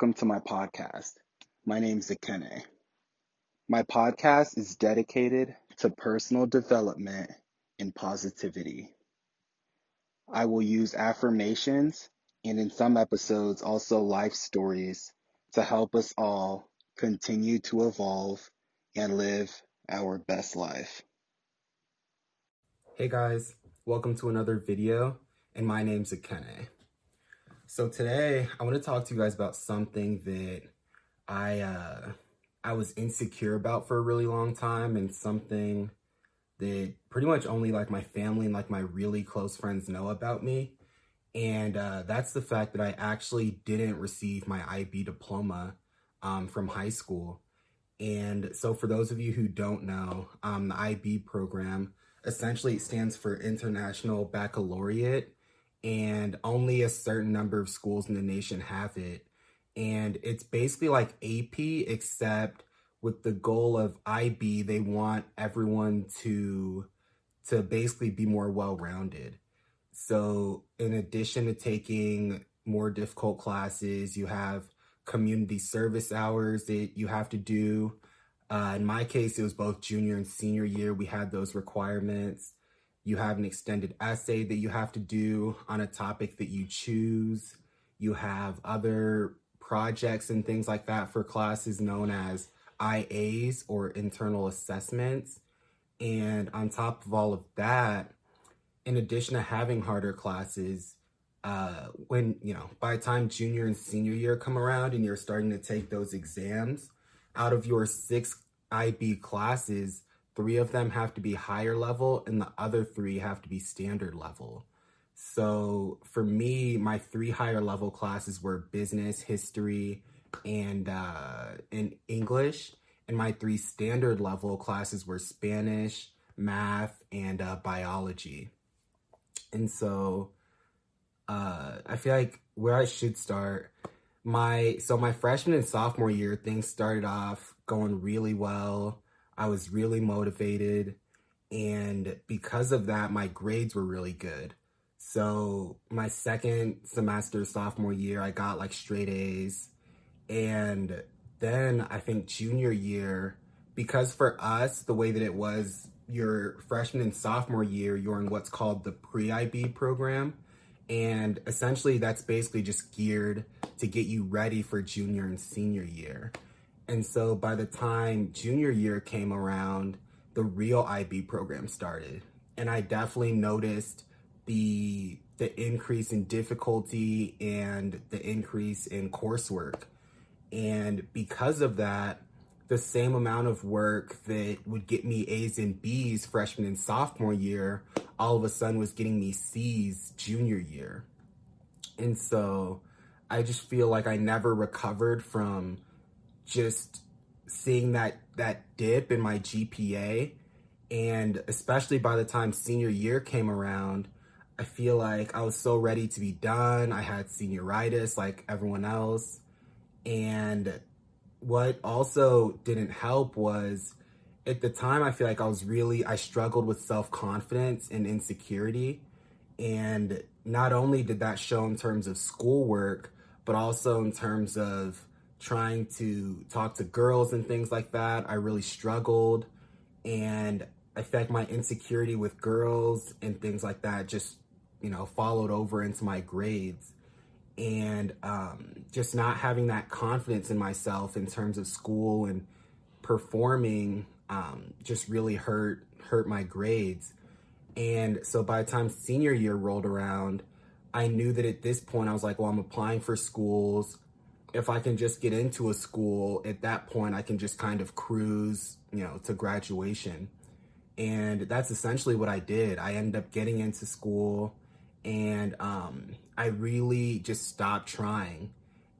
Welcome to my podcast. My name's Akene. My podcast is dedicated to personal development and positivity. I will use affirmations and in some episodes also life stories to help us all continue to evolve and live our best life. Hey guys, welcome to another video and my name's Akene. So today I want to talk to you guys about something that I uh, I was insecure about for a really long time and something that pretty much only like my family and like my really close friends know about me. And uh, that's the fact that I actually didn't receive my IB diploma um, from high school. And so for those of you who don't know, um, the IB program essentially stands for International Baccalaureate and only a certain number of schools in the nation have it. And it's basically like AP, except with the goal of IB, they want everyone to to basically be more well-rounded. So in addition to taking more difficult classes, you have community service hours that you have to do. Uh, in my case, it was both junior and senior year. We had those requirements. You have an extended essay that you have to do on a topic that you choose. You have other projects and things like that for classes known as IAs or internal assessments. And on top of all of that, in addition to having harder classes, uh, when, you know, by the time junior and senior year come around and you're starting to take those exams, out of your six IB classes, Three of them have to be higher level and the other three have to be standard level. So for me, my three higher level classes were business, history, and uh, in English. And my three standard level classes were Spanish, math, and uh, biology. And so uh, I feel like where I should start, my so my freshman and sophomore year, things started off going really well. I was really motivated. And because of that, my grades were really good. So my second semester, sophomore year, I got like straight A's. And then I think junior year, because for us, the way that it was your freshman and sophomore year, you're in what's called the pre-IB program. And essentially that's basically just geared to get you ready for junior and senior year. And so by the time junior year came around, the real IB program started. And I definitely noticed the the increase in difficulty and the increase in coursework. And because of that, the same amount of work that would get me A's and B's freshman and sophomore year, all of a sudden was getting me C's junior year. And so I just feel like I never recovered from just seeing that that dip in my GPA and especially by the time senior year came around, I feel like I was so ready to be done. I had senioritis like everyone else. And what also didn't help was at the time I feel like I was really I struggled with self-confidence and insecurity. And not only did that show in terms of schoolwork, but also in terms of trying to talk to girls and things like that. I really struggled and I felt my insecurity with girls and things like that just, you know, followed over into my grades. And um, just not having that confidence in myself in terms of school and performing um, just really hurt hurt my grades. And so by the time senior year rolled around, I knew that at this point I was like, well, I'm applying for schools if I can just get into a school, at that point, I can just kind of cruise, you know, to graduation. And that's essentially what I did. I ended up getting into school and um, I really just stopped trying.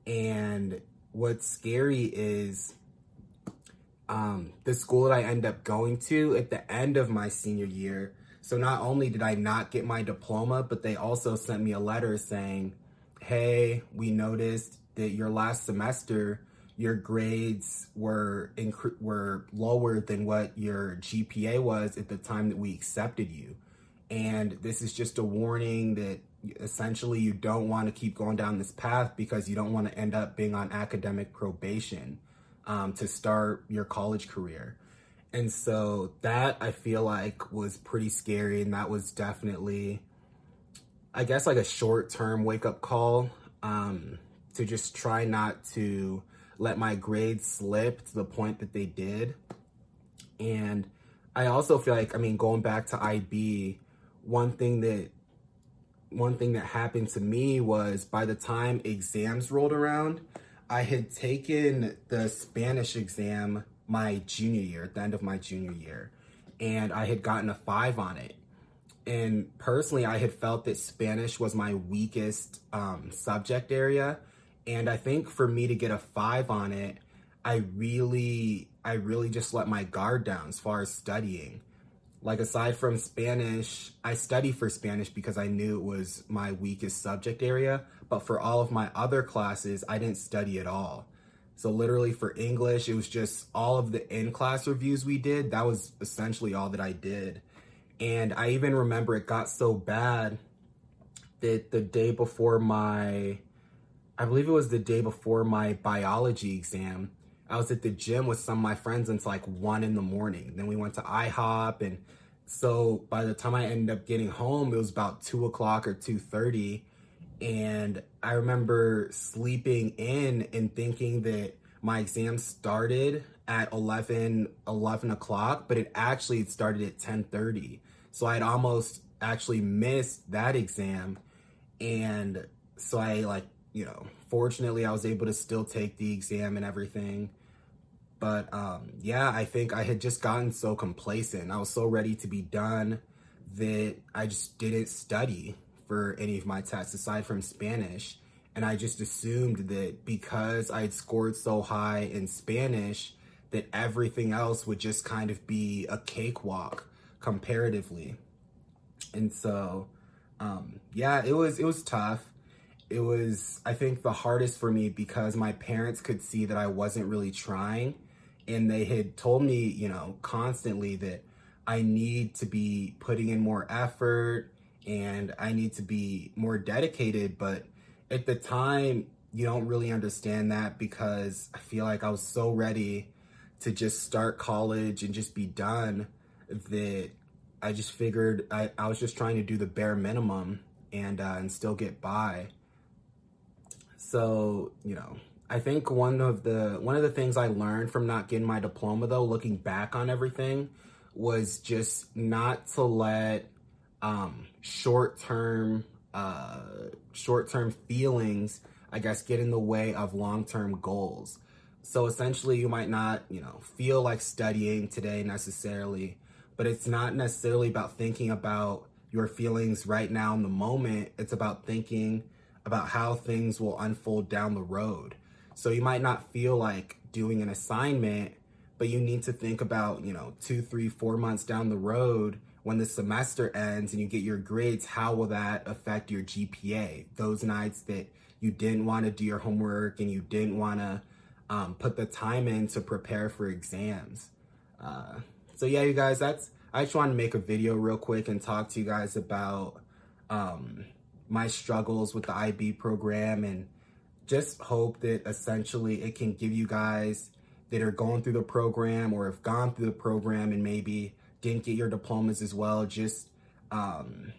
And what's scary is um, the school that I end up going to at the end of my senior year. So not only did I not get my diploma, but they also sent me a letter saying, hey, we noticed that your last semester your grades were were lower than what your GPA was at the time that we accepted you. And this is just a warning that essentially you don't want to keep going down this path because you don't want to end up being on academic probation um, to start your college career. And so that I feel like was pretty scary. And that was definitely, I guess, like a short term wake up call um, to just try not to let my grades slip to the point that they did. And I also feel like, I mean, going back to IB, one thing that one thing that happened to me was by the time exams rolled around, I had taken the Spanish exam my junior year, at the end of my junior year, and I had gotten a five on it. And personally, I had felt that Spanish was my weakest um, subject area. And I think for me to get a five on it, I really, I really just let my guard down as far as studying. Like aside from Spanish, I studied for Spanish because I knew it was my weakest subject area. But for all of my other classes, I didn't study at all. So literally for English, it was just all of the in-class reviews we did. That was essentially all that I did. And I even remember it got so bad that the day before my, I believe it was the day before my biology exam, I was at the gym with some of my friends until like one in the morning. Then we went to IHOP, and so by the time I ended up getting home, it was about two o'clock or two thirty, and I remember sleeping in and thinking that my exam started at 11, 11 o'clock, but it actually started at ten thirty. So I had almost actually missed that exam, and so I like you know fortunately I was able to still take the exam and everything but um, yeah, I think I had just gotten so complacent. I was so ready to be done that I just didn't study for any of my tests aside from Spanish. And I just assumed that because I had scored so high in Spanish, that everything else would just kind of be a cakewalk comparatively. And so, um, yeah, it was it was tough. It was I think the hardest for me because my parents could see that I wasn't really trying and they had told me, you know, constantly that I need to be putting in more effort and I need to be more dedicated. But at the time, you don't really understand that because I feel like I was so ready to just start college and just be done that I just figured I, I was just trying to do the bare minimum and uh, and still get by. So, you know, I think one of the one of the things I learned from not getting my diploma though, looking back on everything, was just not to let um, short term uh, short term feelings, I guess, get in the way of long term goals. So essentially, you might not, you know, feel like studying today necessarily, but it's not necessarily about thinking about your feelings right now in the moment. It's about thinking about how things will unfold down the road. So you might not feel like doing an assignment, but you need to think about, you know, two, three, four months down the road when the semester ends and you get your grades, how will that affect your GPA? Those nights that you didn't want to do your homework and you didn't want to um, put the time in to prepare for exams. Uh, so yeah, you guys, that's, I just wanted to make a video real quick and talk to you guys about um, my struggles with the IB program and just hope that essentially it can give you guys that are going through the program or have gone through the program and maybe didn't get your diplomas as well, just um,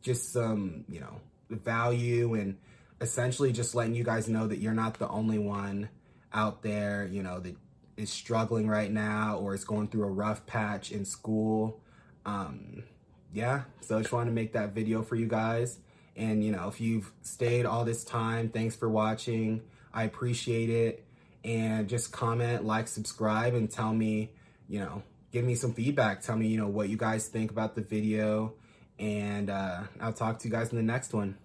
just some, you know, value and essentially just letting you guys know that you're not the only one out there, you know, that is struggling right now or is going through a rough patch in school. Um, yeah, so I just wanted to make that video for you guys. And, you know, if you've stayed all this time, thanks for watching. I appreciate it. And just comment, like, subscribe, and tell me, you know, give me some feedback. Tell me, you know, what you guys think about the video. And uh, I'll talk to you guys in the next one.